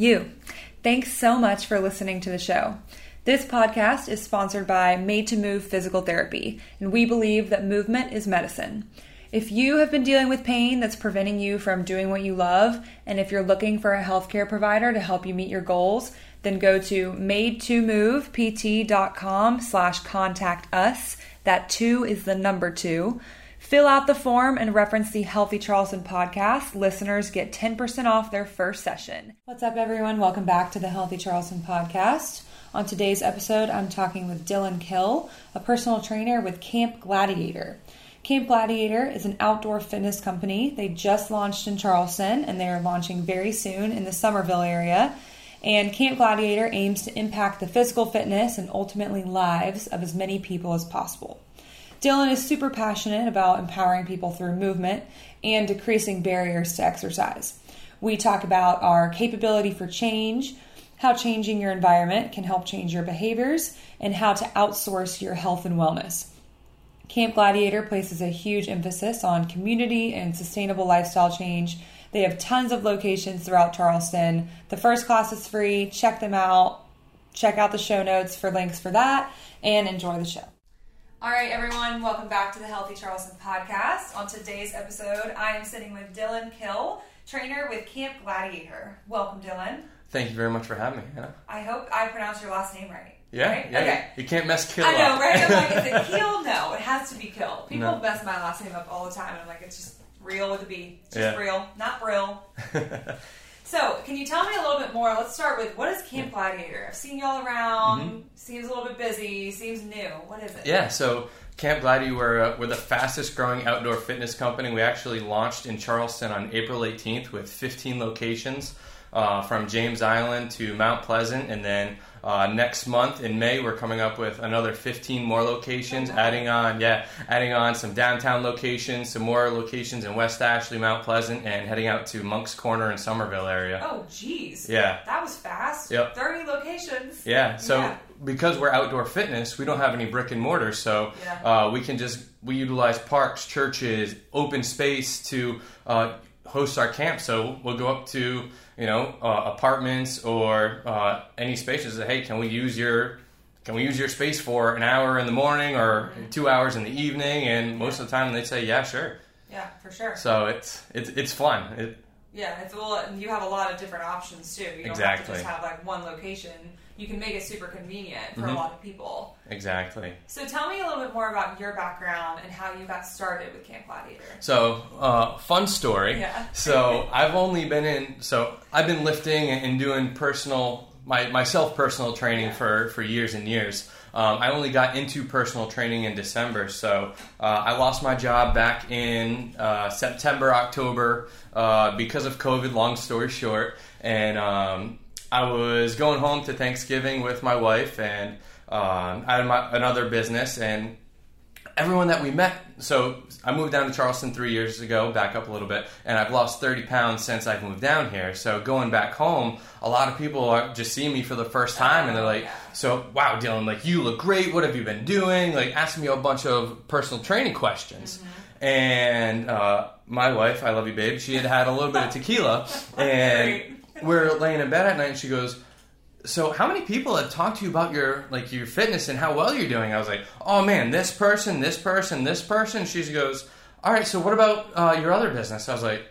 You. Thanks so much for listening to the show. This podcast is sponsored by Made to Move Physical Therapy, and we believe that movement is medicine. If you have been dealing with pain that's preventing you from doing what you love, and if you're looking for a healthcare provider to help you meet your goals, then go to made2movept.com slash contact us. That two is the number two. Fill out the form and reference the Healthy Charleston podcast. Listeners get 10% off their first session. What's up, everyone? Welcome back to the Healthy Charleston podcast. On today's episode, I'm talking with Dylan Kill, a personal trainer with Camp Gladiator. Camp Gladiator is an outdoor fitness company. They just launched in Charleston and they are launching very soon in the Summerville area. And Camp Gladiator aims to impact the physical fitness and ultimately lives of as many people as possible. Dylan is super passionate about empowering people through movement and decreasing barriers to exercise. We talk about our capability for change, how changing your environment can help change your behaviors, and how to outsource your health and wellness. Camp Gladiator places a huge emphasis on community and sustainable lifestyle change. They have tons of locations throughout Charleston. The first class is free. Check them out. Check out the show notes for links for that and enjoy the show. All right, everyone, welcome back to the Healthy Charleston podcast. On today's episode, I am sitting with Dylan Kill, trainer with Camp Gladiator. Welcome, Dylan. Thank you very much for having me, Hannah. I hope I pronounced your last name right. Yeah, Right? yeah. Okay. You can't mess Kill I know, up. right? I'm like, is it Kill? No, it has to be Kill. People No. mess my last name up all the time. I'm like, it's just real with a B. It's just Yeah. real, not Brill. So, can you tell me a little bit more? Let's start with what is Camp Gladiator? I've seen y'all around. Seems a little bit busy. Seems new. What is it? Mm-hmm. yeah, so Camp Gladiator, we're, uh, we're the fastest growing outdoor fitness company. We actually launched in Charleston on April 18th with 15 locations uh, from James Island to Mount Pleasant. And then uh, next month in May, we're coming up with another 15 more locations, Oh, adding on, yeah, adding on some downtown locations, some more locations in West Ashley, Mount Pleasant, and heading out to Moncks Corner and Summerville area. Oh, geez. Yeah. That was fast. Yep. 30 locations. Yeah. So Yeah. because we're outdoor fitness, we don't have any brick and mortar, so Yeah. uh, we can just we utilize parks, churches, open space to uh, host our camp. So we'll go up to you know uh, apartments or uh, any spaces. That, hey, can we use your can we use your space for an hour in the morning or two hours in the evening? And most of the time they say, yeah, sure. Yeah, for sure. So it's it's it's fun. It, Yeah, it's well, you have a lot of different options too. You don't have to just have like one location. You can make it super convenient for a Mhm. lot of people. exactly. So tell me a little bit more about your background and how you got started with Camp Gladiator. So, uh, fun story. Yeah. So, I've only been in. So, I've been lifting and doing personal my myself personal training Yeah. for for years and years. Um, I only got into personal training in December, so uh, I lost my job back in uh, September, October uh, because of COVID. Long story short, and um, I was going home to Thanksgiving with my wife, and um, I had my, another business, and everyone that we met. So I moved down to Charleston three years ago, back up a little bit, and I've lost 30 pounds since I've moved down here. So going back home, a lot of people are just seeing me for the first time, and they're like. "So wow, Dylan, like you look great. What have you been doing?" Like asking me a bunch of personal training questions. And uh, my wife, I love you, babe. She had had a little bit of tequila, and we're laying in bed at night, and she goes, so how many people have talked to you about your like your fitness and how well you're doing? I was like, oh man, this person, this person, this person. She goes, all right, so what about uh, your other business? I was like,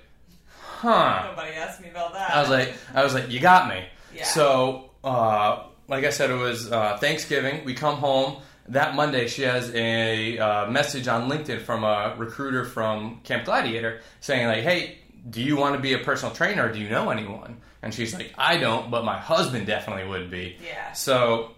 huh. Nobody asked me about that. I was like, I was like, you got me. Yeah. So, uh, like I said, it was uh, Thanksgiving. We come home that Monday. She has a uh, message on LinkedIn from a recruiter from Camp Gladiator saying like, "Hey, do you want to be a personal trainer? Or do you know anyone?" And she's like, "I don't, but my husband definitely would be." Yeah. So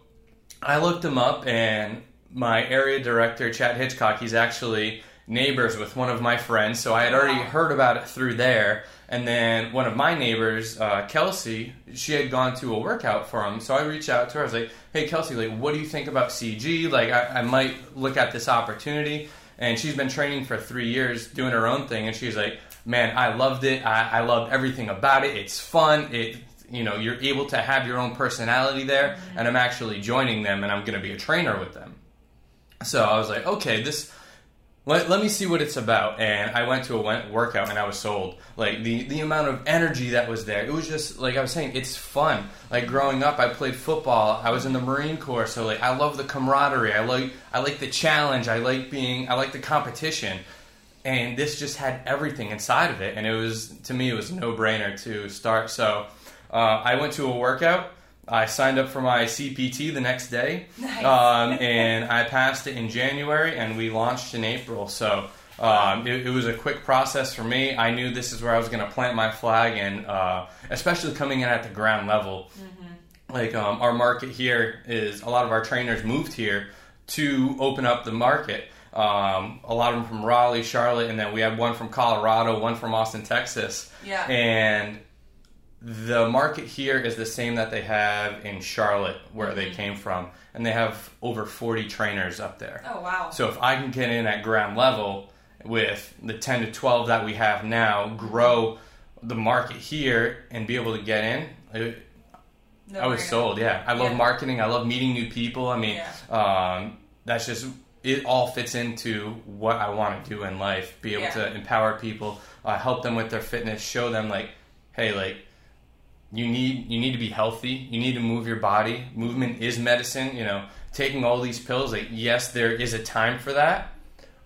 I looked him up, and my area director, Chad Hitchcock, he's actually neighbors with one of my friends. So I had already heard about it through there. And then one of my neighbors, uh, Kelsey, she had gone to a workout for him. So I reached out to her. I was like, "Hey, Kelsey, like, what do you think about CG? Like, I, I might look at this opportunity." And she's been training for three years, doing her own thing. And she's like, "Man, I loved it. I, I loved everything about it. It's fun. It, you know, you're able to have your own personality there. And I'm actually joining them, and I'm going to be a trainer with them." So I was like, okay, this. Let, let me see what it's about. And I went to a workout and I was sold. Like the, the amount of energy that was there. It was just like I was saying, it's fun. Like growing up, I played football. I was in the Marine Corps, so like I love the camaraderie. I like I like the challenge. I like being I like the competition. And this just had everything inside of it. And it was to me it was no brainer to start. So uh, I went to a workout. I signed up for my CPT the next day, Nice. um, and I passed it in January, and we launched in April. So um, it, it was a quick process for me. I knew this is where I was going to plant my flag, and uh, especially coming in at the ground level. Like um, our market here is a lot of our trainers moved here to open up the market. Um, a lot of them from Raleigh, Charlotte, and then we had one from Colorado, one from Austin, Texas. Yeah. And the market here is the same that they have in Charlotte, where Mm-hmm. they came from, and they have over 40 trainers up there. Oh wow. So if I can get in at ground level with the 10 to 12 that we have now, grow the market here, and be able to get in, it, No I was brainer. sold. Yeah, I love Yeah. marketing. I love meeting new people. I mean, um, that's just it. All fits into what I want to do in life. Be able Yeah. to empower people, uh, help them with their fitness, show them like, hey, like you need you need to be healthy. You need to move your body. Movement is medicine. You know, taking all these pills. Like, yes, there is a time for that.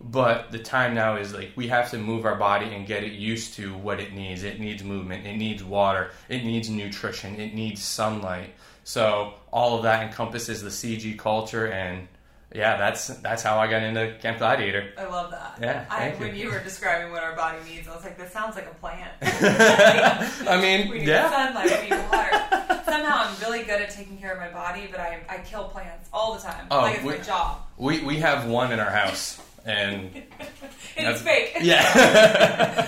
But the time now is like we have to move our body and get it used to what it needs. It needs movement, it needs water, it needs nutrition, it needs sunlight. So all of that encompasses the CG culture and yeah, that's that's how I got into Camp Gladiator. I love that. Yeah, I, thank when you. you were describing what our body needs, I was like, this sounds like a plant. I mean, we need yeah. sunlight, we need water. Somehow I'm really good at taking care of my body, but I, I kill plants all the time. Oh, like it's we- my job. We we have one in our house and It's fake. yeah.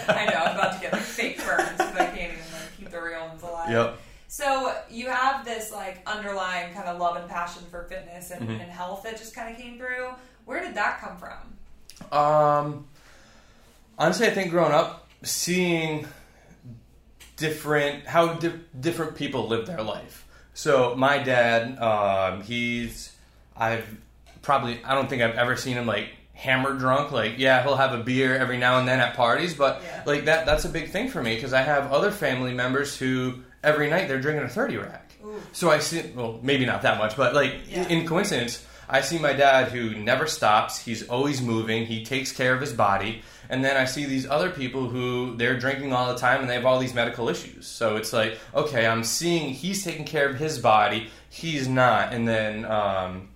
I know, I'm about to get like fake ferns because I can't even like, keep the real ones alive. yep. So you have this like underlying kind of love and passion for fitness and, Mm-hmm. and health that just kind of came through. Where did that come from? Um, honestly, I think growing up, seeing different how di- different people live their life. So my dad, um, he's I've probably I don't think I've ever seen him like hammered drunk. Like yeah, he'll have a beer every now and then at parties, but Yeah. like that that's a big thing for me because I have other family members who every night they're drinking a thirty rack. Ooh. So I see, well, maybe not that much, but like Yeah. in coincidence, I see my dad who never stops. He's always moving. He takes care of his body. And then I see these other people who they're drinking all the time and they have all these medical issues. So it's like, okay, I'm seeing he's taking care of his body. He's not. And then um,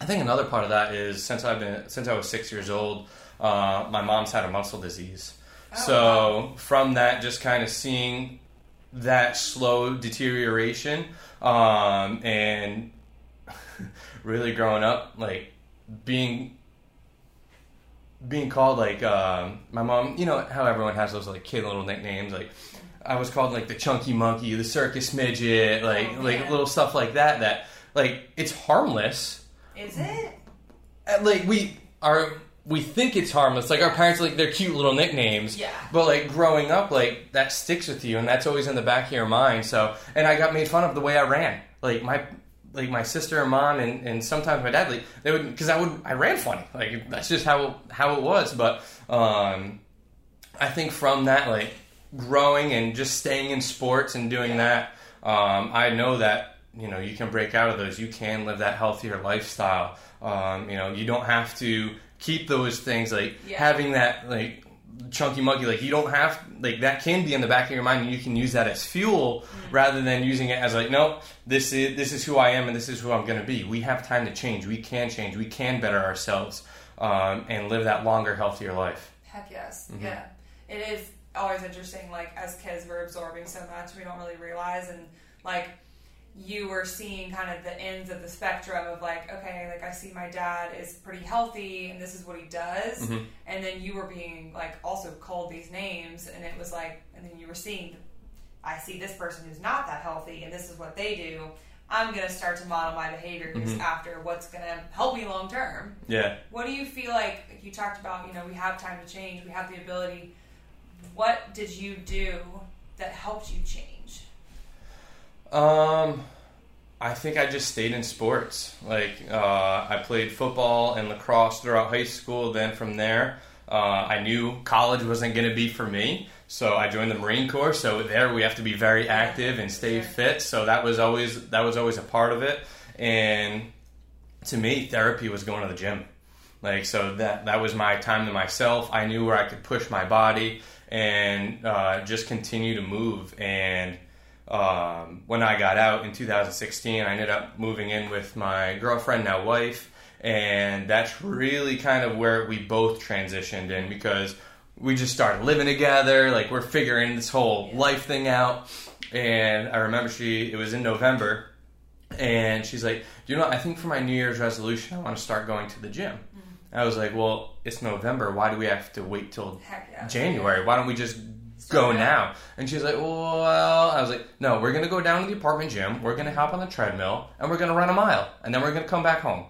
I think another part of that is since I've been since I was six years old, uh, my mom's had a muscle disease. Oh, so wow. from that, just kind of seeing that slow deterioration um, and really growing up like being being called like um, my mom you know how everyone has those like kid little nicknames like i was called like the chunky monkey the circus midget like Oh, like little stuff like that that like it's harmless Is it? uh, like we are we think it's harmless. Like our parents like they're cute little nicknames. Yeah. but like growing up like that sticks with you and that's always in the back of your mind. So and i got made fun of the way i ran. Like my like my sister and mom and, and sometimes my dad like they would because i would i ran funny. Like that's just how how it was. But um i think from that like growing and just staying in sports and doing that um i know that you know you can break out of those. You can live that healthier lifestyle. Um you know you don't have to keep those things like Yeah. having that like chunky monkey. Like you don't have like that can be in the back of your mind, and you can use that as fuel rather than using it as like, no, this is this is who I am, and this is who I'm going to be. We have time to change. We can change. We can better ourselves um, and live that longer, healthier life. Heck yes. Yeah. It is always interesting, like, as kids, we're absorbing so much we don't really realize. And, like, you were seeing kind of the ends of the spectrum of, like, okay, like, I see my dad is pretty healthy and this is what he does. And then you were being, like, also called these names. And it was like, and then you were seeing, I see this person who's not that healthy and this is what they do. I'm going to start to model my behaviors after what's going to help me long term. Yeah. What do you feel like like you talked about, you know, we have time to change, we have the ability. What did you do that helped you change? Um, I think I just stayed in sports. Like uh, I played football and lacrosse throughout high school. Then from there, uh, I knew college wasn't going to be for me, so I joined the Marine Corps. So there, we have to be very active and stay fit. So that was always that was always a part of it. And to me, therapy was going to the gym. Like so that that was my time to myself. I knew where I could push my body and uh, just continue to move. And um, when I got out in 2016, I ended up moving in with my girlfriend, now wife, and that's really kind of where we both transitioned in because we just started living together. Like we're figuring this whole life thing out. And I remember she it was in November, and she's like, "You know, I think for my New Year's resolution, I want to start going to the gym." I was like, "Well, it's November. Why do we have to wait till yeah. January? Why don't we just go now. now?" And she's like, "Well," I was like, "No, we're gonna go down to the apartment gym. We're gonna hop on the treadmill, and we're gonna run a mile, and then we're gonna come back home."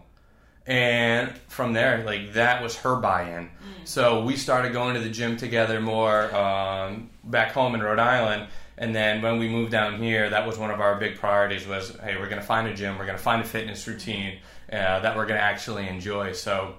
And from there, like that was her buy-in. So we started going to the gym together more um, back home in Rhode Island. And then when we moved down here, that was one of our big priorities. Was hey, we're going to find a gym, we're going to find a fitness routine uh, that we're going to actually enjoy. So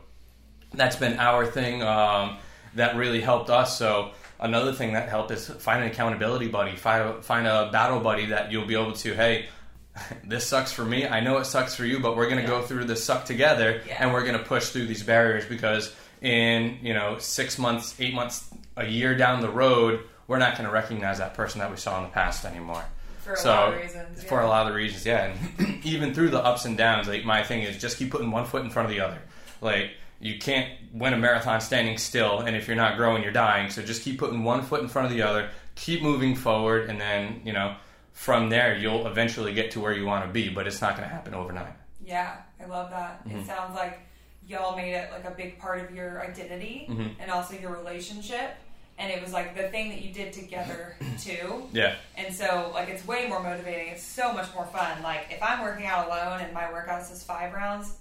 that's been our thing um, that really helped us. So another thing that helped is find an accountability buddy, find a, find a battle buddy that you'll be able to hey. This sucks for me. I know it sucks for you, but we're gonna go through this suck together, Yeah. and we're gonna push through these barriers because in you know six months, eight months, a year down the road, we're not gonna recognize that person that we saw in the past anymore For a so lot of reasons. for yeah. a lot of the reasons yeah and even through the ups and downs like my thing is just keep putting one foot in front of the other like you can't win a marathon standing still and if you're not growing you're dying so just keep putting one foot in front of the other keep moving forward and then you know from there you'll eventually get to where you want to be but it's not going to happen overnight Yeah, I love that. Mm-hmm. It sounds like y'all made it like a big part of your identity Mm-hmm. and also your relationship. And it was like the thing that you did together too. yeah And so, like, it's way more motivating. It's so much more fun. Like, if I'm working out alone and my workout says five rounds,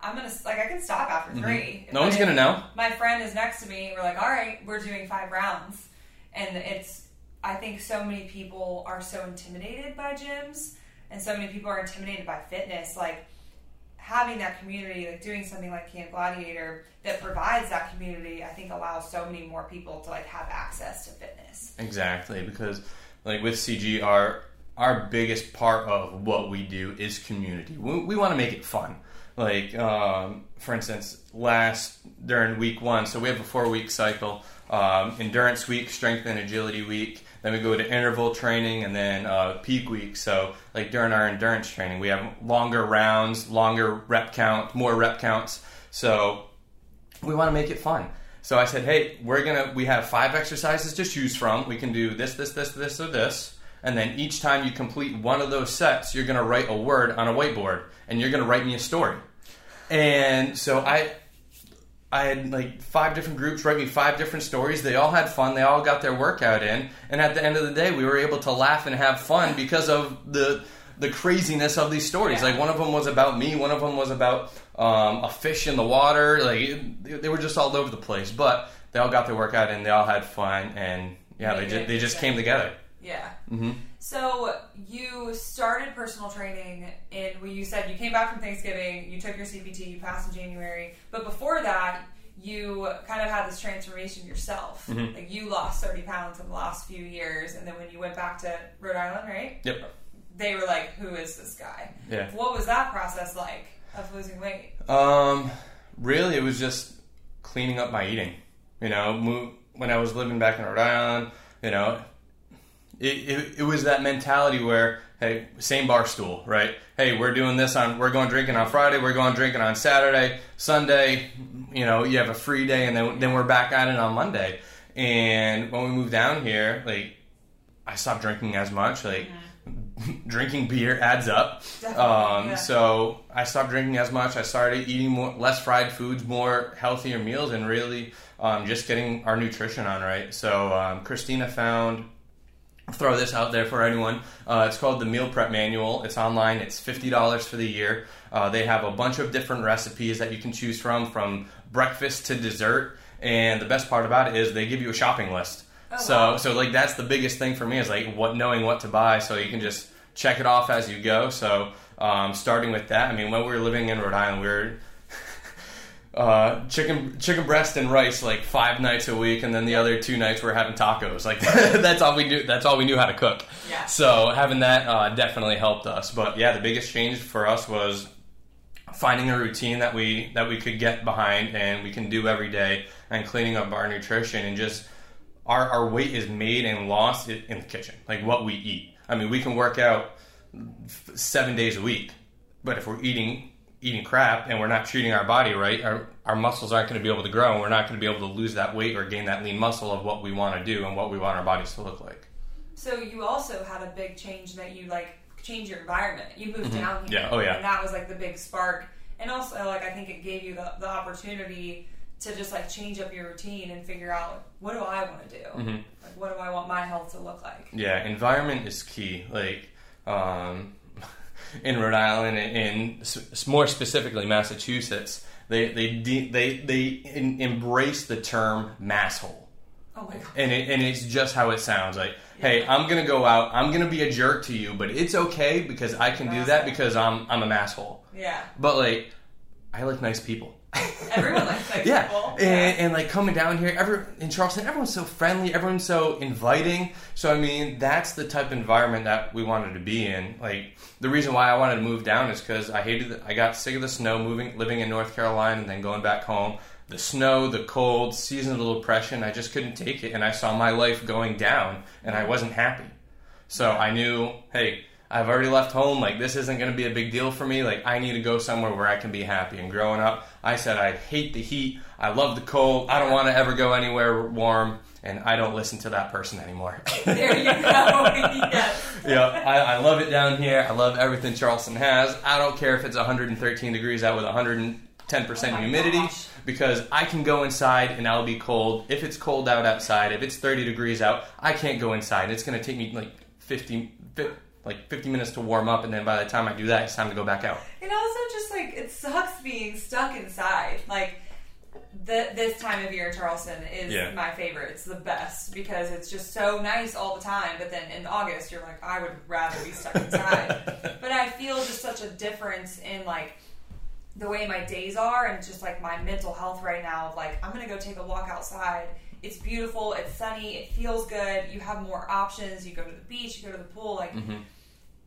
I'm gonna like I can stop after 3 Mm-hmm. no one's to know My friend is next to me. We're like, all right, we're doing five rounds, and it's. I think so many people are so intimidated by gyms, and so many people are intimidated by fitness. Like having that community, like doing something like Camp Gladiator that provides that community, I think allows so many more people to like have access to fitness. Exactly, because like with CG, our our biggest part of what we do is community. We, we want to make it fun. Like um, for instance, last during week one, so we have a four week cycle: um, endurance week, strength and agility week. Then we go to interval training, and then uh, peak week. So like during our endurance training, we have longer rounds, longer rep count, more rep counts. So we want to make it fun. So I said, hey, we're gonna we have five exercises to choose from. We can do this, this, this, this, or this, and then each time you complete one of those sets, you're gonna write a word on a whiteboard, and you're gonna write me a story. And so I, I had like five different groups write me five different stories. They all had fun. They all got their workout in, and at the end of the day, we were able to laugh and have fun because of the the craziness of these stories. Yeah. Like one of them was about me. One of them was about um, a fish in the water. Like they were just all over the place, but they all got their workout in. They all had fun, and yeah, they Made just they just came together. Yeah. hmm So you started personal training in well, you said you came back from Thanksgiving, you took your CPT, you passed in January, but before that you kind of had this transformation yourself. Mm-hmm. Like you lost thirty pounds in the last few years, and then when you went back to Rhode Island, right? Yep. They were like, "Who is this guy?" Yeah. What was that process like of losing weight? Um, really, it was just cleaning up my eating. You know, when I was living back in Rhode Island, you know, it, it, it was that mentality where hey, same bar stool, right? Hey, we're doing this on, we're going drinking on Friday, we're going drinking on Saturday, Sunday, you know, you have a free day, and then then we're back at it on Monday. And when we moved down here, like, I stopped drinking as much, like. drinking beer adds up. Um, yeah. So I stopped drinking as much. I started eating more, less fried foods, more healthier meals, and really um, just getting our nutrition on right. So um, Christina found throw this out there for anyone. Uh, it's called the Meal Prep Manual. It's online. It's fifty dollars for the year. Uh, they have a bunch of different recipes that you can choose from, from breakfast to dessert. And the best part about it is they give you a shopping list. Oh, so, wow. so like that's the biggest thing for me is like what knowing what to buy, so you can just check it off as you go. So, um, starting with that, I mean, when we were living in Rhode Island, we were uh, chicken chicken breast and rice like five nights a week, and then the other two nights we're having tacos. Like that's all we knew. That's all we knew how to cook. Yeah. So having that uh, definitely helped us. But yeah, the biggest change for us was finding a routine that we that we could get behind and we can do every day, and cleaning up our nutrition and just our our weight is made and lost in the kitchen. Like what we eat. I mean, we can work out seven days a week, but if we're eating eating crap and we're not treating our body right, our, our muscles aren't going to be able to grow and we're not going to be able to lose that weight or gain that lean muscle of what we want to do and what we want our bodies to look like. So you also had a big change that you like change your environment. You moved down here. Mm-hmm. Yeah. Oh, yeah. And that was like the big spark. And also like I think it gave you the, the opportunity to just like change up your routine and figure out what do I want to do? Mm-hmm. Like what do I want my health to look like? Yeah, environment is key. Like um, in Rhode Island, and s- more specifically Massachusetts, they they de- they they in, embrace the term masshole. Oh my god. and it, and it's just how it sounds. Like, hey, I'm gonna go out. I'm gonna be a jerk to you, but it's okay because I can do that because I'm I'm a masshole. Yeah. But like, I like nice people. Everyone likes yeah. people. And, and like coming down here, every, in Charleston, everyone's so friendly. Everyone's so inviting. So I mean, that's the type of environment that we wanted to be in. Like the reason why I wanted to move down is because I hated. The, I got sick of the snow, moving, living in North Carolina, and then going back home. The snow, the cold, seasonal depression. I just couldn't take it, and I saw my life going down, and I wasn't happy. So I knew, hey, I've already left home. Like, this isn't going to be a big deal for me. Like, I need to go somewhere where I can be happy. And growing up, I said, I hate the heat. I love the cold. I don't want to ever go anywhere warm. And I don't listen to that person anymore. There you go. yes. yeah, I, I love it down here. I love everything Charleston has. I don't care if it's 113 degrees out with 110% Oh humidity gosh. because I can go inside and I'll be cold. If it's cold out outside, if it's 30 degrees out, I can't go inside. It's going to take me like 50, fi- like 50 minutes to warm up, and then by the time I do that, it's time to go back out. And also, just like it sucks being stuck inside. Like the, this time of year in Charleston is Yeah. my favorite. It's the best because it's just so nice all the time. But then in August, you're like, I would rather be stuck inside. but I feel just such a difference in like the way my days are and just like my mental health right now. Of like, I'm gonna go take a walk outside. It's beautiful. It's sunny. It feels good. You have more options. You go to the beach. You go to the pool. Like mm-hmm.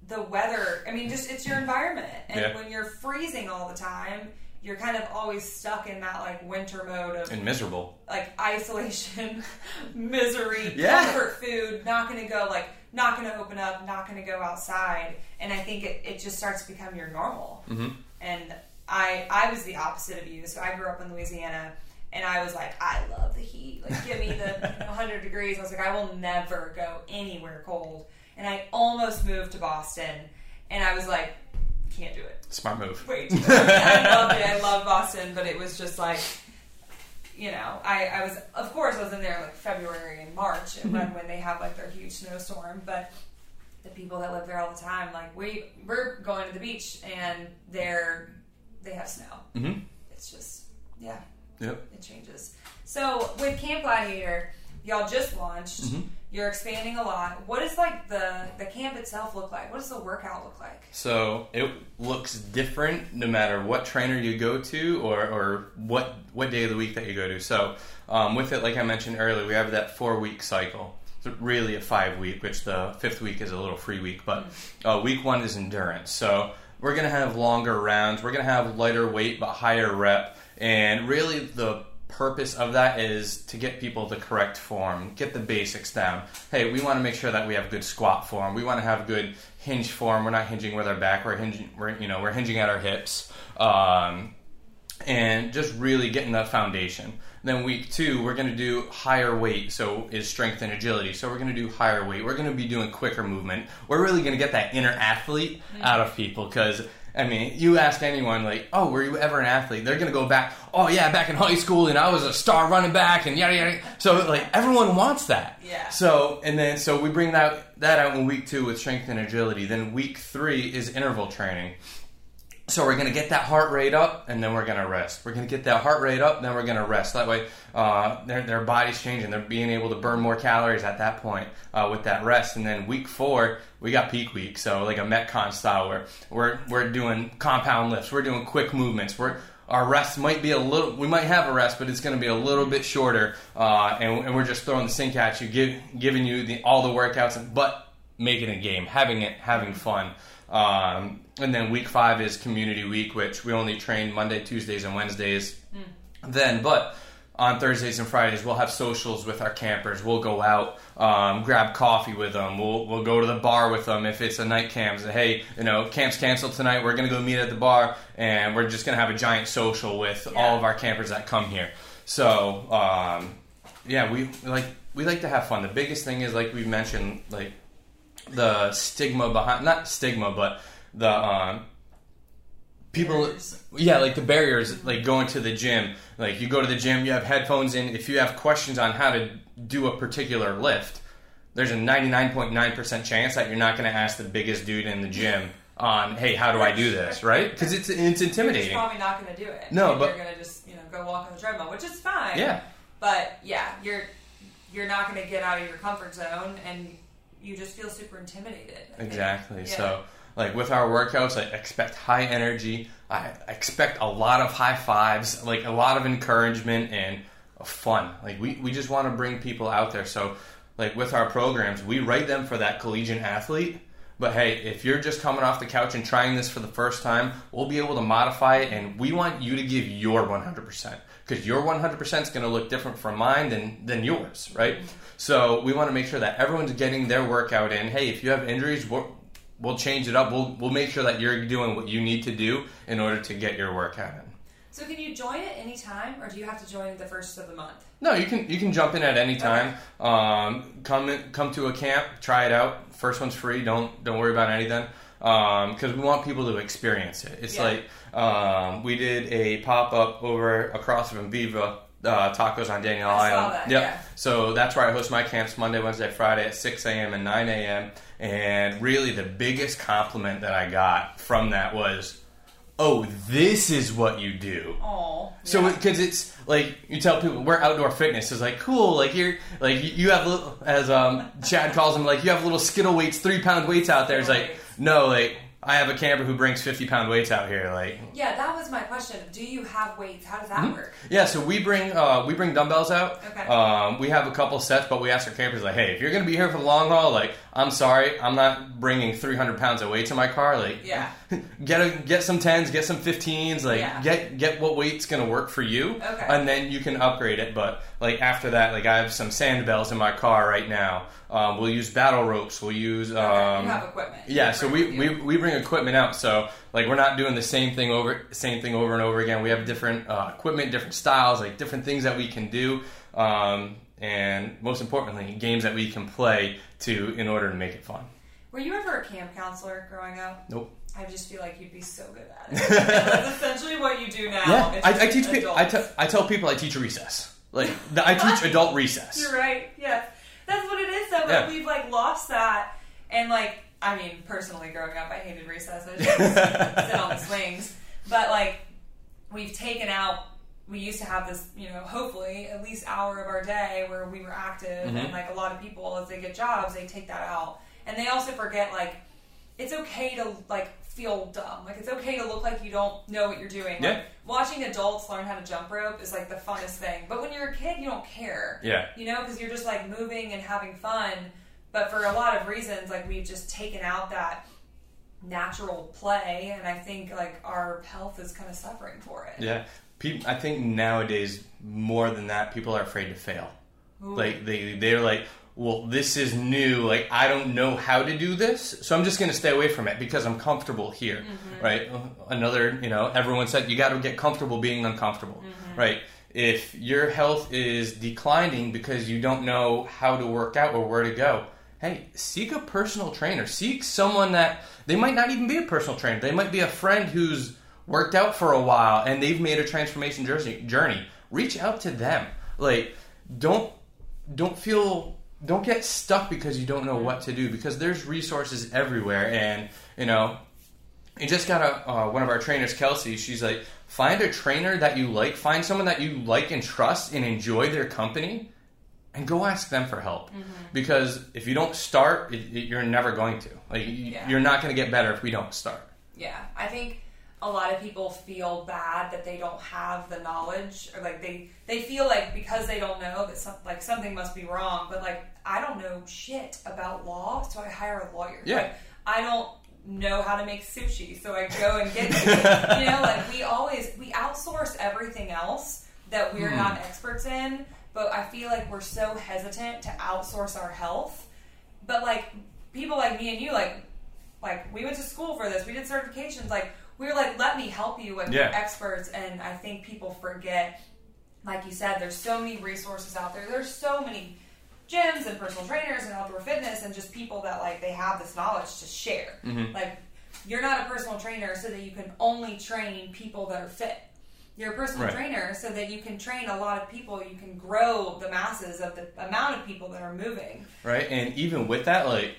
The weather. I mean, just it's your environment. And Yeah. when you're freezing all the time, you're kind of always stuck in that like winter mode of And miserable. like isolation, misery, Yeah. comfort food, not going to go like not going to open up, not going to go outside, and I think it, it just starts to become your normal. Mhm. And I I was the opposite of you. So I grew up in Louisiana, and I was like, I love the heat. Like, give me the 100 degrees. I was like, I will never go anywhere cold. And I almost moved to Boston, and I was like, can't do it Smart move. wait. I loved it. I love Boston, but it was just like, you know, I, I was, of course, I was in there like February and March, and when, when they have like their huge snowstorm. But the people that live there all the time, like we we're going to the beach, and they're they have snow. hmm It's just yeah, Yep. it changes. So with Camp Gladiator, y'all just launched. Mhm. You're expanding a lot. What does like the the camp itself look like? What does the workout look like? So it looks different no matter what trainer you go to or, or what what day of the week that you go to. So um, with it, like I mentioned earlier, we have that four week cycle. It's really a five week, which the fifth week is a little free week. But uh, week one is endurance. So we're gonna have longer rounds. We're gonna have lighter weight but higher rep. And really, the purpose of that is to get people the correct form, get the basics down. Hey, we want to make sure that we have good squat form. We want to have good hinge form. We're not hinging with our back. We're hinging. We're you know we're hinging at our hips, um, and just really getting that foundation. Then week two, we're going to do higher weight, so is strength and agility. So we're going to do higher weight. We're going to be doing quicker movement. We're really going to get that inner athlete out of people because I mean, you ask anyone like, "Oh, were you ever an athlete?" They're gonna go back. Oh yeah, back in high school, and I was a star running back, and yada yada. So like everyone wants that. Yeah. So and then so we bring that that out in week two with strength and agility. Then week three is interval training. So we're gonna get that heart rate up, and then we're gonna rest. We're gonna get that heart rate up, then we're gonna rest. That way, uh, their their body's changing. They're being able to burn more calories at that point uh, with that rest. And then week four, we got peak week, so like a metcon style where we're we're doing compound lifts. We're doing quick movements. We're our rest might be a little. We might have a rest, but it's going to be a little bit shorter, uh, and, and we're just throwing the sink at you, give, giving you the, all the workouts, but making a game, having it, having fun. Um, and then week five is community week, which we only train Monday, Tuesdays, and Wednesdays. Then, but on Thursdays and Fridays, we'll have socials with our campers. We'll go out, um, grab coffee with them. We'll we'll go to the bar with them if it's a night camp. Say, hey, you know, camp's canceled tonight. We're gonna go meet at the bar, and we're just gonna have a giant social with Yeah. all of our campers that come here. So, um, yeah, we like we like to have fun. The biggest thing is like we mentioned, like the stigma behind not stigma, but the um, people. Barriers. Yeah, like the barriers, like going to the gym. Like you go to the gym, you have headphones in. If you have questions on how to do a particular lift, there's a 99.9% chance that you're not going to ask the biggest dude in the gym on, hey, how do I do this, right? Because it's it's intimidating You're probably not going to do it. No, but You're going to just you know go walk on the treadmill, which is fine. Yeah. But yeah, you're you're not going to get out of your comfort zone, and you just feel super intimidated. I. Exactly. Yeah. So, like with our workouts, I expect high energy. I expect a lot of high fives, like a lot of encouragement and fun. Like we, we just want to bring people out there. So, like with our programs, we write them for that collegiate athlete. But hey, if you're just coming off the couch and trying this for the first time, we'll be able to modify it, and we want you to give your 100% because your 100% is going to look different from mine than than yours, right? So we want to make sure that everyone's getting their workout in. Hey, if you have injuries, we'll, we'll change it up. We'll we'll make sure that you're doing what you need to do in order to get your workout in. So can you join at any time, or do you have to join the first of the month? No, you can you can jump in at any time. Um, come in, come to a camp, try it out. First one's free. Don't don't worry about anything because we want people to experience it. It's Yeah. like um, we did a pop up over across from Viva. Uh, tacos on Daniel I saw Island. that, Yep. yeah. So that's where I host my camps Monday, Wednesday, Friday at 6 a.m. and 9 a.m. And really, the biggest compliment that I got from that was, "Oh, this is what you do." Oh, So because it's like you tell people we're outdoor fitness. Is like cool like you're like you- you have little as um Chad calls them like you have little skittle weights three pound weights out there. It's like no like I have a camper who brings fifty pound weights out here like yeah, that was my question. Do you have weights? How does that Mm-hmm. work? yeah so we bring uh we bring dumbbells out Okay. um we have a couple sets but we ask our campers like hey if you're gonna be here for the long haul like I'm sorry I'm not bringing three hundred pounds of weights in my car like Yeah. get a, get some tens, get some fifteens, like Yeah. get get what weight's gonna work for you, Okay. and then you can upgrade it. But like after that, like I have some sand bells in my car right now. Um, we'll use battle ropes. We'll use Okay, um, you have equipment. Yeah. So we, we we bring equipment out. So like we're not doing the same thing over same thing over and over again. We have different uh, equipment, different styles, like different things that we can do. Um, and most importantly, games that we can play to in order to make it fun. Were you ever a camp counselor growing up? Nope. I just feel like you'd be so good at it. That's essentially what you do now. Yeah, I, I teach people. I, adults. I tell people I teach recess. Like the- I teach adult recess. You're right. Yes, that's what it is. Though, but Yeah. we've like lost that, and like I mean, personally, growing up, I hated recess. I just sit on the swings, but like we've taken out. We used to have this, you know, hopefully at least hour of our day where we were active, Mm-hmm. and like a lot of people, as they get jobs, they take that out, and they also forget like it's okay to like feel dumb. Like it's okay to look like you don't know what you're doing. Yeah. Like watching adults learn how to jump rope is like the funnest thing. But when you're a kid, you don't care. Yeah. You know, because you're just like moving and having fun. But for a lot of reasons, like we've just taken out that natural play, and I think like our health is kind of suffering for it. Yeah. People, I think nowadays more than that, people are afraid to fail. Like they they're like, well, this is new. Like I don't know how to do this, so I'm just going to stay away from it because I'm comfortable here, mm-hmm. right? Another, you know, everyone said you got to get comfortable being uncomfortable, mm-hmm. right? If your health is declining because you don't know how to work out or where to go, hey, seek a personal trainer. Seek someone that they might not even be a personal trainer. They might be a friend who's worked out for a while and they've made a transformation journey. Reach out to them. Like, don't don't feel don't get stuck because you don't know what to do because there's resources everywhere and you know you just got a uh, one of our trainers kelsey she's like find a trainer that you like find someone that you like and trust and enjoy their company and go ask them for help mm-hmm. because if you don't start it, it- you're never going to like y- Yeah. you're not going to get better if we don't start Yeah, I think a lot of people feel bad that they don't have the knowledge, or like they they feel like because they don't know that some, like something must be wrong. But like I don't know shit about law, so I hire a lawyer. Yeah. Like, I don't know how to make sushi, so I go and get it. you know, like we always we outsource everything else that we're not hmm. experts in. But I feel like we're so hesitant to outsource our health. But like people like me and you, like like we went to school for this we did certifications like we were like let me help you like Yeah. we're experts. And i think people forget like you said there's so many resources out there. There's so many gyms and personal trainers and outdoor fitness and just people that like they have this knowledge to share. Mm-hmm. Like you're not a personal trainer so that you can only train people that are fit you're a personal Right. trainer so that you can train a lot of people you can grow the masses of the amount of people that are moving right? And even with that, like,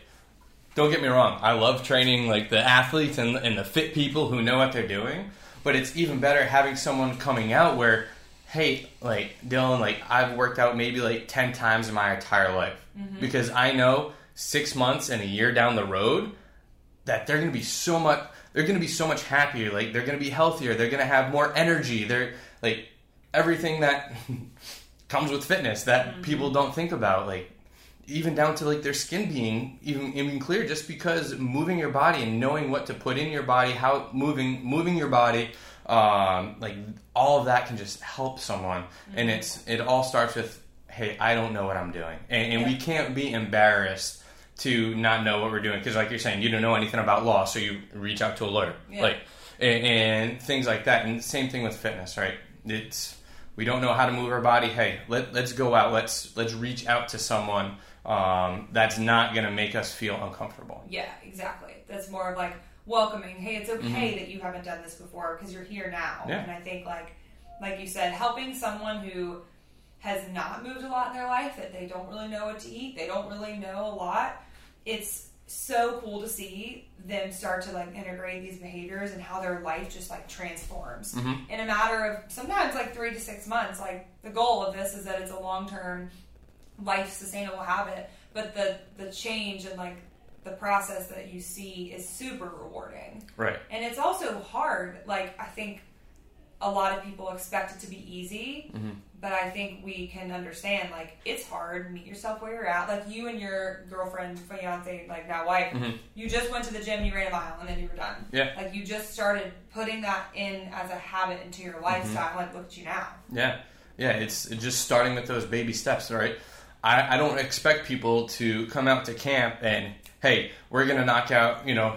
don't get me wrong, I love training like the athletes and, and the fit people who know what they're doing. But it's even better having someone coming out where, hey, like Dylan, like I've worked out maybe like ten times in my entire life mm-hmm. because I know six months and a year down the road that they're going to be so much they're going to be so much happier like they're going to be healthier they're going to have more energy they're like everything that comes with fitness that people don't think about like even down to like their skin being even even clear just because moving your body and knowing what to put in your body how moving moving your body um, like all of that can just help someone. And it's it all starts with hey i don't know what i'm doing. And, and we can't be embarrassed to not know what we're doing because like you're saying you don't know anything about law so you reach out to a lawyer Yeah. like and, and things like that and same thing with fitness right it's we don't know how to move our body hey let, let's go out let's let's reach out to someone um, that's not going to make us feel uncomfortable Yeah, exactly. That's more of like welcoming. Hey, it's okay that you haven't done this before because you're here now. Yeah. And I think like like you said, helping someone who has not moved a lot in their life that they don't really know what to eat, they don't really know a lot. It's so cool to see them start to like integrate these behaviors and how their life just like transforms. Mm-hmm. In a matter of sometimes like three to six months. Like the goal of this is that it's a long term life sustainable habit but the the change and like the process that you see is super rewarding. Right. And it's also hard like i think a lot of people expect it to be easy mm-hmm. but i think we can understand like it's hard meet yourself where you're at like you and your girlfriend fiance like now wife mm-hmm. you just went to the gym you ran a mile and then you were done Yeah. like you just started putting that in as a habit into your lifestyle mm-hmm. like look at you now Yeah, yeah. It's just starting with those baby steps, right? I, I don't expect people to come out to camp and hey, we're gonna knock out, you know,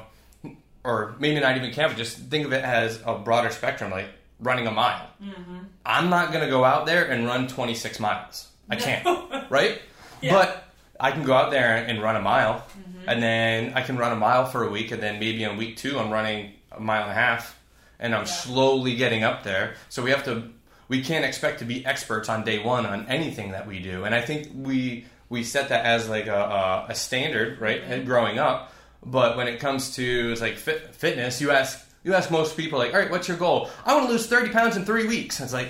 or maybe not even camp. Just think of it as a broader spectrum, like running a mile. Mm-hmm. I'm not gonna go out there and run 26 miles. I can't, right? But I can go out there and run a mile, mm-hmm. and then I can run a mile for a week, and then maybe on week two I'm running a mile and a half, and I'm Yeah. slowly getting up there. So we have to, we can't expect to be experts on day one on anything that we do, and I think we we set that as like a, a, a standard, right? Mm-hmm. Growing up, but when it comes to it's like fit, fitness, you ask you ask most people like, all right, what's your goal? I want to lose 30 pounds in three weeks. It's like,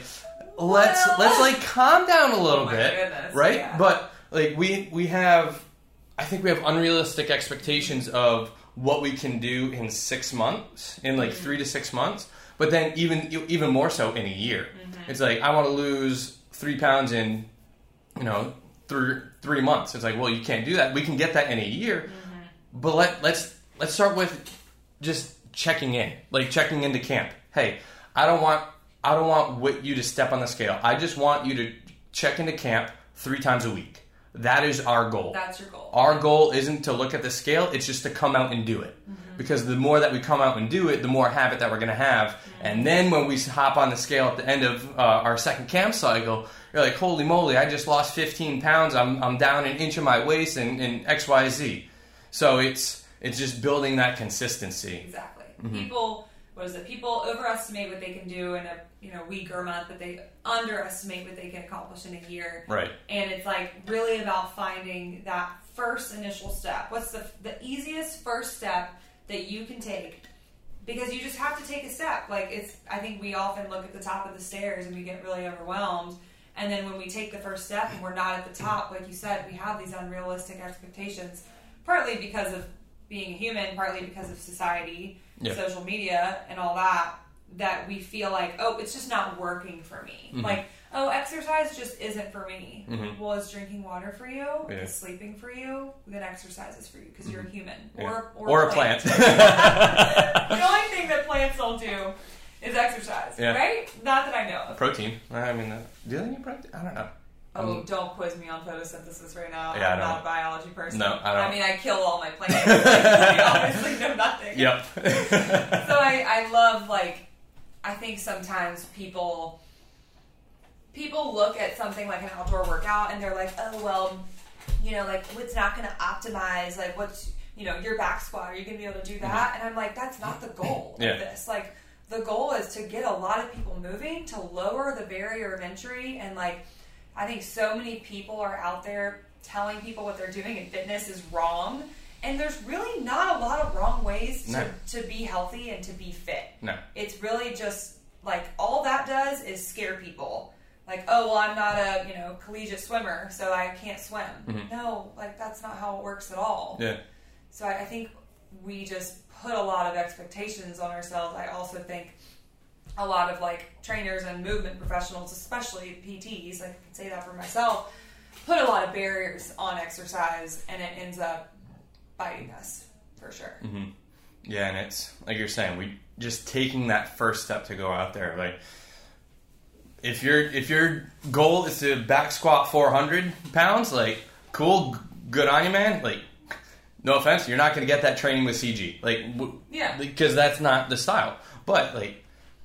let's Well- let's like calm down a little Oh bit, goodness, right? yeah. But like we we have, I think we have unrealistic expectations of what we can do in six months, in like three to six months. But then even even more so in a year, mm-hmm. it's like I want to lose three pounds in, you know, three three months. It's like, well, you can't do that. We can get that in a year, mm-hmm. but let let's let's start with just checking in, like checking into camp. Hey, I don't want I don't want you to step on the scale. I just want you to check into camp three times a week. That is our goal. That's your goal. Our goal isn't to look at the scale, it's just to come out and do it. Because the more that we come out and do it, the more habit that we're going to have. And then when we hop on the scale at the end of uh, our second camp cycle, you're like, holy moly, I just lost 15 pounds. I'm, I'm down an inch of my waist and, and XYZ. So it's, it's just building that consistency. Exactly. Mm-hmm. People, what is it? People overestimate what they can do in a you know week or month, but they underestimate what they can accomplish in a year. Right. And it's like really about finding that first initial step. What's the the easiest first step that you can take? Because you just have to take a step. Like it's, I think we often look at the top of the stairs and we get really overwhelmed. And then when we take the first step and we're not at the top, like you said, we have these unrealistic expectations, partly because of being a human, partly because of society, Yeah. social media, and all that. That we feel like, oh, it's just not working for me. Mm-hmm. Like, oh, exercise just isn't for me. Well, is drinking water for you? Yeah. Is sleeping for you? Then exercise is for you because you're a human Yeah. or, or, Or a plant. the only thing that plants don't do is exercise, Yeah. right? Not that I know of. protein. I mean, uh, do they need protein? I don't know. Oh, Um, don't quiz me on photosynthesis right now. Yeah, I'm not a biology person. No, I don't. I mean, I kill all my plants. I obviously know nothing. Yep. So I, I love like I think sometimes people people look at something like an outdoor workout and they're like, oh well, you know, like it's not going to optimize like what's you know your back squat. Are you going to be able to do that? And I'm like, that's not the goal Yeah. of this. Like the goal is to get a lot of people moving to lower the barrier of entry and like I think so many people are out there telling people what they're doing in fitness is wrong. And there's really not a lot of wrong ways to, No. to be healthy and to be fit. no. It's really just like all that does is scare people. Like, oh well, I'm not a you know collegiate swimmer, so I can't swim. Mm-hmm. No, like that's not how it works at all. Yeah. So I, I think we just put a lot of expectations on ourselves. I also think a lot of like trainers and movement professionals, especially PTs, I can say that for myself, put a lot of barriers on exercise, and it ends up biting us for sure. Mm-hmm. Yeah, and it's like you're saying, we just taking that first step to go out there. Like, if your if your goal is to back squat 400 pounds, like, cool, good on you, man. Like, no offense, you're not going to get that training with CG. Like, w- Yeah. because that's not the style. But like,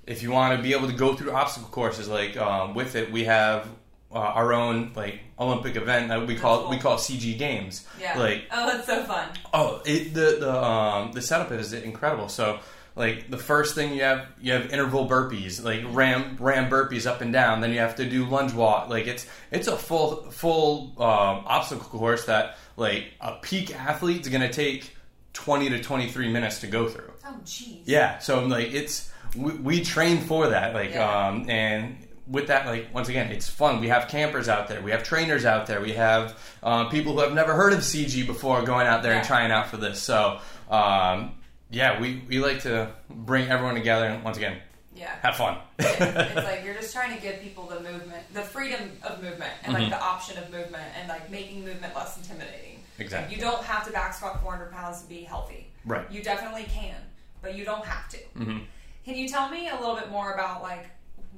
if you want to be able to go through obstacle courses, like um, with it, we have uh, our own like Olympic event that we call cool. we call CG Games. Yeah. Like, oh, that's so fun. Oh, it, the the um, the setup is incredible. So like the first thing you have you have interval burpees, like ram ram burpees up and down. Then you have to do lunge walk. Like it's it's a full full um, obstacle course that like a peak athlete is gonna take twenty to twenty three minutes to go through. Oh, jeez. Yeah, so like it's we, we train for that, like Yeah. um, and with that, like once again, it's fun. We have campers out there, we have trainers out there, we have um, people who have never heard of CG before going out there and trying out for this. So um, yeah, we we like to bring everyone together and once again Yeah. have fun. it's like you're just trying to give people the movement, the freedom of movement, and Mm-hmm. like the option of movement, and like making movement less intimidating. Exactly. You don't have to back squat 400 pounds to be healthy. Right. You definitely can, but you don't have to. Mhm. Can you tell me a little bit more about like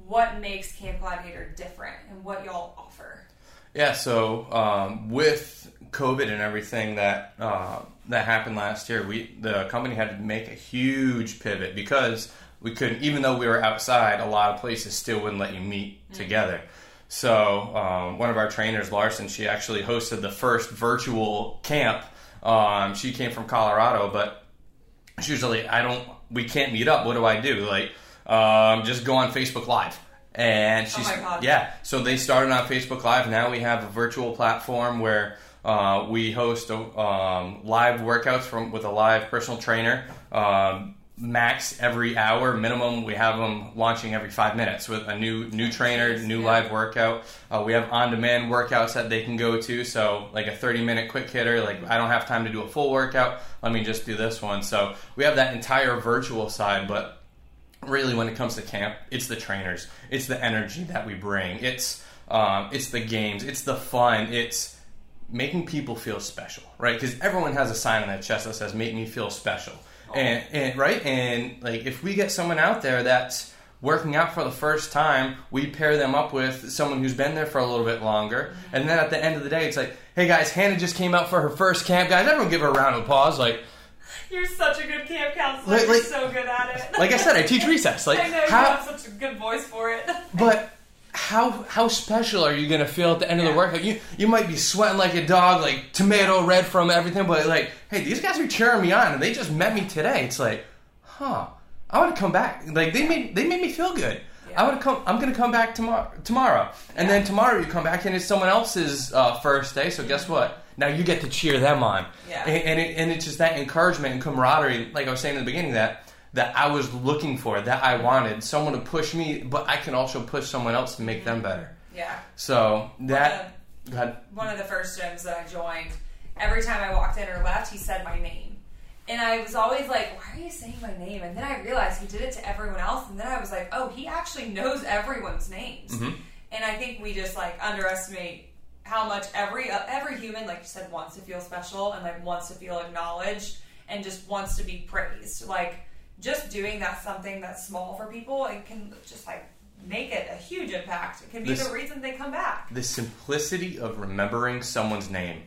what makes Camp Gladiator different and what y'all offer? Yeah, so um, with COVID and everything that uh, that happened last year, we the company had to make a huge pivot because we couldn't, even though we were outside, a lot of places still wouldn't let you meet together. So um, one of our trainers, Larson, she actually hosted the first virtual camp. Um, she came from Colorado, but she's usually I don't we can't meet up. What do I do? Like um, just go on Facebook Live. And she's my God. yeah. So they started on Facebook Live. Now we have a virtual platform where uh, we host um, live workouts from with a live personal trainer. Um, max every hour minimum. We have them launching every five minutes with a new new trainer, new live workout. Uh, we have on demand workouts that they can go to. So like a thirty minute quick hitter. Like I don't have time to do a full workout. Let me just do this one. So we have that entire virtual side, but really when it comes to camp it's the trainers it's the energy that we bring it's um, it's the games it's the fun it's making people feel special right because everyone has a sign on their chest that says make me feel special and, and right and like if we get someone out there that's working out for the first time, we pair them up with someone who's been there for a little bit longer. Mm-hmm. And then at the end of the day, it's like, hey guys, Hannah just came out for her first camp. Guys, everyone give her a round of applause. Like, You're such a good camp counselor. Like- You're so good at it. like I said, I teach recess. Like, I know you how, have such a good voice for it. But how how special are you gonna feel at the end of the workout? You you might be sweating like a dog, like tomato red from everything, but like, hey, these guys are cheering me on, and they just met me today. It's like, huh? I want to come back. Like they made they made me feel good. Yeah. I want to come. I'm gonna come back tomorrow. Tomorrow, and Yeah. then tomorrow you come back and it's someone else's uh, first day. So guess what? Now you get to cheer them on. Yeah. And, and, it, and it's just that encouragement and camaraderie, like I was saying in the beginning, that that I was looking for, that I wanted, someone to push me, but I can also push someone else to make them better. yeah. So that, go ahead. one of the first gyms that I joined, every time I walked in or left, he said my name. And I was always like, why are you saying my name? And then I realized he did it to everyone else. And then I was like, oh, he actually knows everyone's names. Mhm. And I think we just like underestimate how much every uh, every human, like you said, wants to feel special and like wants to feel acknowledged and just wants to be praised. Like just doing that something that's small for people, it can just like make it a huge impact. It can be This- the reason they come back. The simplicity of remembering someone's name,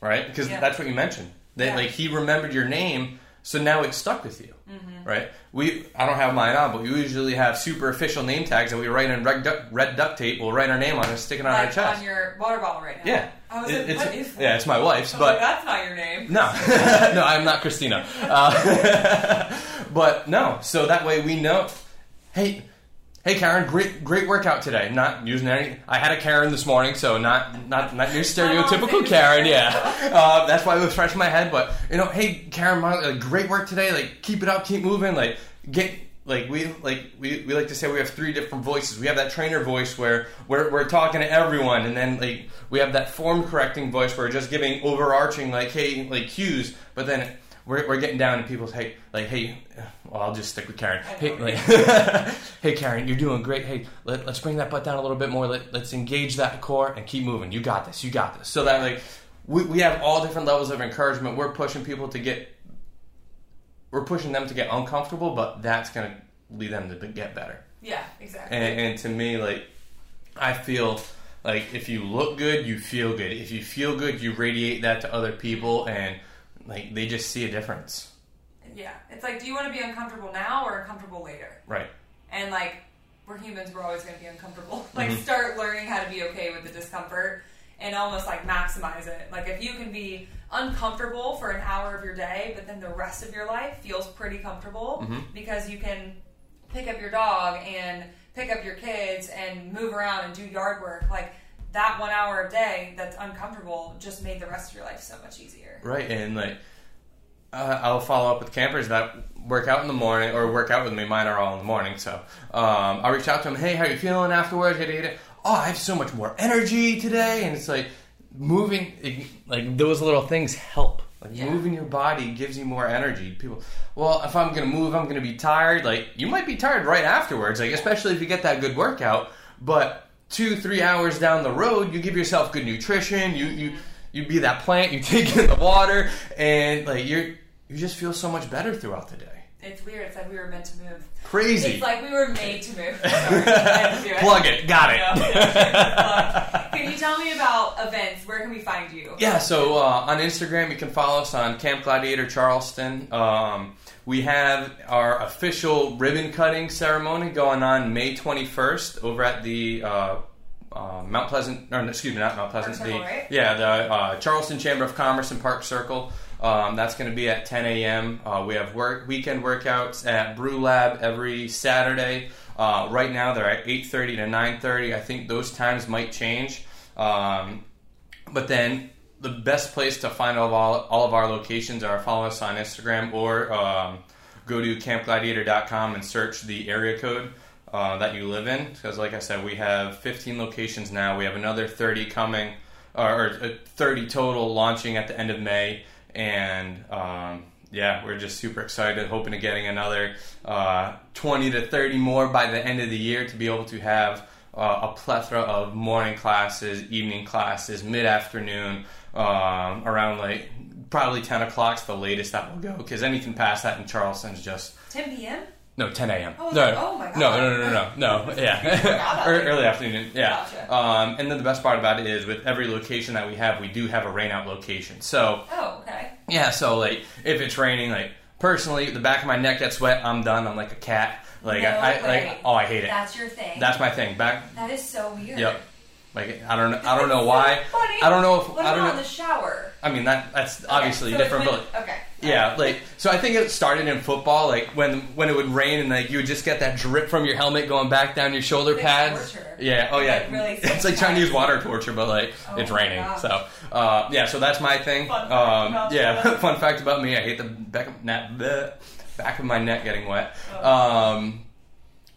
right? Because Mm-hmm. Yeah. that's what you mentioned. That Yeah. like he remembered your name, so now it's stuck with you, Mm-hmm. right? We I don't have mine on, but we usually have super official name tags that we write in red duct, red duct tape. We'll write our name on it, and stick it on our chest. on your water bottle right now. yeah, I was It- like, it's, what is that? yeah, it's my wife's, was like, but that's not your name. No, no, I'm not Christina. Uh, but no, so that way we know. Hey, hey, Karen, great, great workout today. Not using any. I had a Karen this morning, so not, not, not your stereotypical Karen. Yeah, uh, that's why it was fresh in my head. But you know, hey, Karen, my, uh, great work today. Like, keep it up, keep moving. Like, get. Like we like we, we like to say we have three different voices. We have that trainer voice where we're, we're talking to everyone, and then like we have that form correcting voice where we're just giving overarching like hey like cues. But then we're, we're getting down to people's hey like hey well I'll just stick with Karen. Hey like, hey Karen, you're doing great. Hey let, let's bring that butt down a little bit more. Let, let's engage that core and keep moving. You got this. You got this. So that like we, we have all different levels of encouragement. We're pushing people to get we're pushing them to get uncomfortable, but that's gonna lead them to get better. Yeah, exactly. And, and to me, like, I feel like if you look good, you feel good. If you feel good, you radiate that to other people, and like they just see a difference. yeah, it's like, do you want to be uncomfortable now or uncomfortable later? Right. And like, we're humans, we're always going to be uncomfortable. Like, Mhm. start learning how to be okay with the discomfort and almost like maximize it. Like, if you can be uncomfortable for an hour of your day, but then the rest of your life feels pretty comfortable Mhm. because you can pick up your dog and pick up your kids and move around and do yard work, like that one hour a day that's uncomfortable just made the rest of your life so much easier. Right. And like, uh, I'll follow up with campers that work out in the morning or work out with me. Mine are all in the morning, so um, I'll reach out to them. Hey, how you feeling afterwards? Oh, I have so much more energy today, and it's like moving. it- like those little things help. Like Yeah. moving your body gives you more energy. People, well, if I'm gonna move, I'm gonna be tired. Like you might be tired right afterwards. Like especially if you get that good workout, but two, three hours down the road, you give yourself good nutrition. You you you be that plant. You take in the water, and like you're you just feel so much better throughout the day. It's weird. It's like we were meant to move. Crazy. It's like we were made to move. Sorry, to. Plug it. Got it. Yeah, yeah, plug. Can you tell me about events? Where can we find you? Yeah, so uh, on Instagram, you can follow us on Camp Gladiator Charleston. Um, we have our official ribbon cutting ceremony going on May 21st over at the uh, uh, Mount Pleasant, or excuse me, not Mount Pleasant. Park the, Circle, right? Yeah, the uh, Charleston Chamber of Commerce and Park Circle. Um, that's going to be at 10 a.m. Uh, we have work weekend workouts at Brew Lab every Saturday. Uh, right now, they're at 8:30 to 9:30. I think those times might change. Um, but then the best place to find all of, all, all of our locations are follow us on Instagram or um, go to campgladiator.com and search the area code uh, that you live in. Because, like I said, we have 15 locations now. We have another 30 coming, or, or uh, 30 total launching at the end of May. And um, yeah, we're just super excited, hoping to getting another uh, 20 to 30 more by the end of the year to be able to have uh, a plethora of morning classes, evening classes, mid afternoon, um, around like probably 10 o'clock's the latest that will go because anything past that in Charleston is just 10 p.m. No, 10 a.m. Oh, no, oh my God. no, no, no, no, no, no. Yeah, Ear- early afternoon. Yeah. Gotcha. Um, and then the best part about it is, with every location that we have, we do have a rain out location. So Oh, okay. yeah, so like if it's raining, like personally, the back of my neck gets wet, I'm done. I'm like a cat. Like No I, I like oh, I hate it. That's your thing. That's my thing. Back. that is so weird. Yep. Like I don't. I don't know why. so funny. I don't know if What I don't know. the shower? I mean that that's obviously Okay, so different, when- but. okay. Yeah, like so. I think it started in football, like when when it would rain and like you would just get that drip from your helmet going back down your shoulder Like pads. torture. Yeah. Oh yeah. Like, really it's like sick trying to use water torture, but like Oh it's raining. gosh. So uh, yeah. So that's my thing. Fun fact um, yeah. fun fact about me: I hate the back of, not, the back of my neck getting wet. Oh. Um,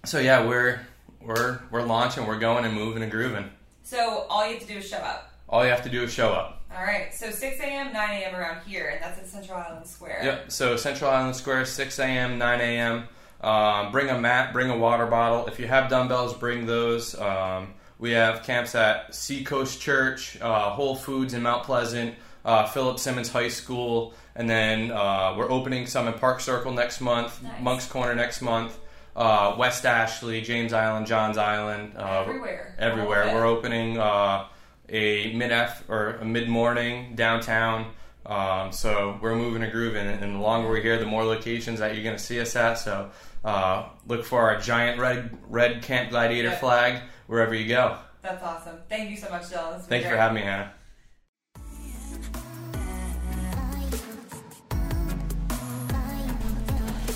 so yeah, we're we're we're launching. We're going and moving and grooving. So all you have to do is show up. All you have to do is show up. All right. So 6 a.m., 9 a.m. around here, and that's at Central Island Square. Yep. So Central Island Square, 6 a.m., 9 a.m. Um, bring a mat, bring a water bottle. If you have dumbbells, bring those. Um, we have camps at Seacoast Church, uh, Whole Foods in Mount Pleasant, uh, Philip Simmons High School, and then uh, we're opening some in Park Circle next month, Nice. Moncks Corner next month, uh, West Ashley, James Island, Johns Island. Uh, Everywhere. Everywhere. We're opening uh, a mid af or a mid morning downtown. Um, so we're moving and grooving, and the longer we're here, the more locations that you're going to see us at. So uh, look for our giant red red Camp Gladiator Yeah. flag wherever you go. That's awesome. Thank you so much, has Thank you for having me, Hannah.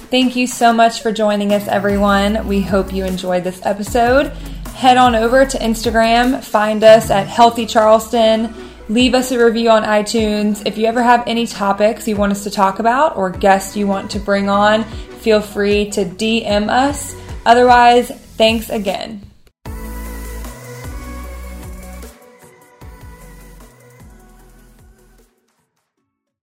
Thank you so much for joining us, everyone. We hope you enjoyed this episode. Head on over to Instagram, find us at Healthy Charleston, leave us a review on iTunes. If you ever have any topics you want us to talk about or guests you want to bring on, feel free to DM us. Otherwise, thanks again.